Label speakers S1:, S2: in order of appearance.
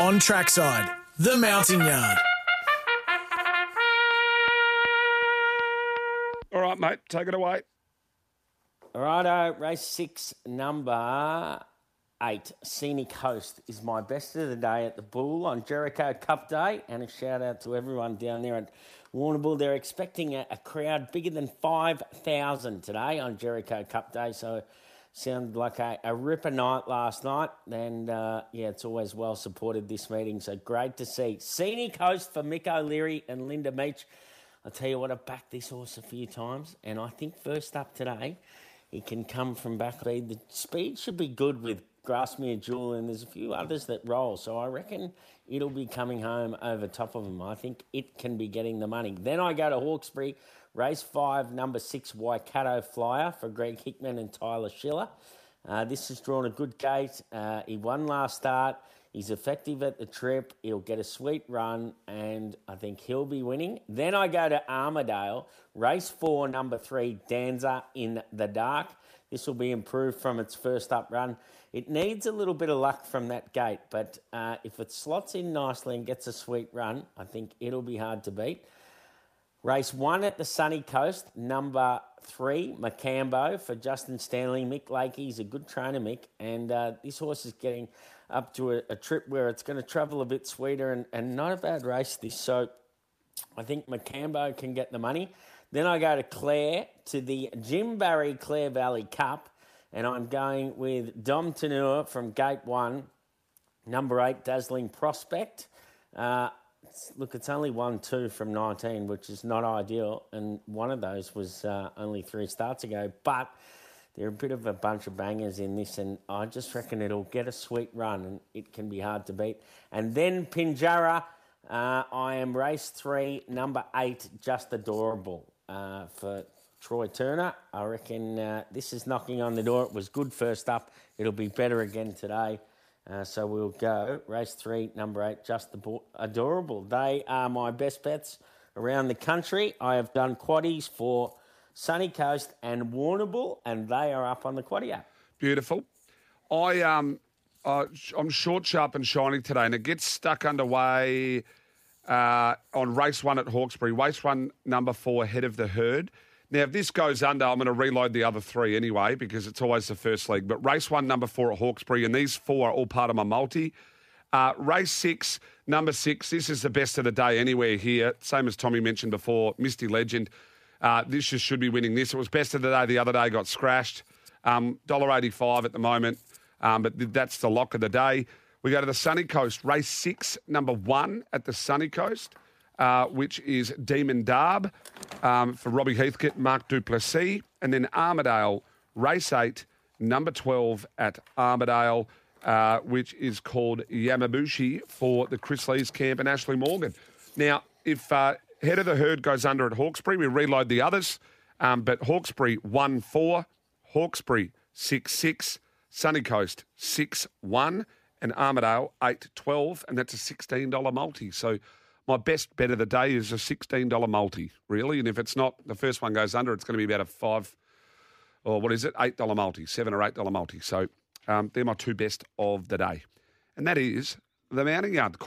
S1: On trackside, the Mounting Yard.
S2: All right, mate, take it away.
S3: Righto, race six, number eight, Scenic Coast, is my best of the day at the Bool on Jericho Cup Day. And a shout out to everyone down there at Warrnambool. They're expecting a, a crowd bigger than 5,000 today on Jericho Cup Day. So sounded like a, a ripper night last night. And uh, yeah, it's always well supported this meeting. So great to see. Scenic Coast for Mick O'Leary and Linda Meech. I'll tell you what, I've backed this horse a few times. And I think first up today, he can come from back speed. The speed should be good with Grassmere Jewel, and there's a few others that roll. So I reckon it'll be coming home over top of them. I think it can be getting the money. Then I go to Hawkesbury, race five, number six, Waikato Flyer for Greg Hickman and Tyler Schiller. Uh, this has drawn a good gate. Uh, he won last start. He's effective at the trip. He'll get a sweet run, and I think he'll be winning. Then I go to Armadale, race four, number three, Danza in the Dark. This will be improved from its first up run. It needs a little bit of luck from that gate, but uh, if it slots in nicely and gets a sweet run, I think it'll be hard to beat. Race one at the sunny coast, number three, Macambo for Justin Stanley. Mick Lakey's a good trainer, Mick, and uh, this horse is getting up to a, a trip where it's going to travel a bit sweeter and, and not a bad race this. So I think Macambo can get the money. Then I go to Clare to the Jim Barry Clare Valley Cup, and I'm going with Dom Tourneur from Gate One, number eight, Dazzling Prospect. Uh, look, it's only one two from 19, which is not ideal, and one of those was uh, only three starts ago, but they're a bit of a bunch of bangers in this, and I just reckon it'll get a sweet run, and it can be hard to beat. And then Pinjarra, uh, I am race three, number eight, Just Adorable uh, for Troy Turner. I reckon uh, this is knocking on the door. It was good first up. It'll be better again today. Uh, so we'll go race three, number eight, just Abo- adorable. They are my best bets around the country. I have done quaddies for Sunny Coast and Warrnambool, and they are up on the quaddie app.
S2: Beautiful. I um, uh, I'm short, sharp, and shiny today, and it gets stuck underway uh, on race one at Hawkesbury. Race one, number four, head of the herd. Now, if this goes under, I'm going to reload the other three anyway because it's always the first leg. But race one, number four at Hawkesbury, and these four are all part of my multi. Uh, race six, number six. This is the best of the day anywhere here. Same as Tommy mentioned before, Misty Legend. Uh, this just should be winning this. It was best of the day the other day, got scratched. Um, $1.85 at the moment, um, but th- that's the lock of the day. We go to the Sunny Coast, race six, number one at the Sunny Coast, uh, which is Demon Darb um, for Robbie Heathcote, Mark Du Plessis, and then Armadale, race eight, number 12 at Armadale, uh, which is called Yamabushi for the Chris Lees camp and Ashley Morgan. Now, if uh, head of the herd goes under at Hawkesbury, we reload the others. Um, but Hawkesbury 1 4, Hawkesbury 6 6, Sunny Coast 6 1, and Armadale 8 12, and that's a $16 multi. So my best bet of the day is a $16 multi, really. And if it's not, the first one goes under, it's going to be about a 5 or what is it, $8 multi, 7 or $8 multi. So um, they're my two best of the day. And that is the Mounting Yard.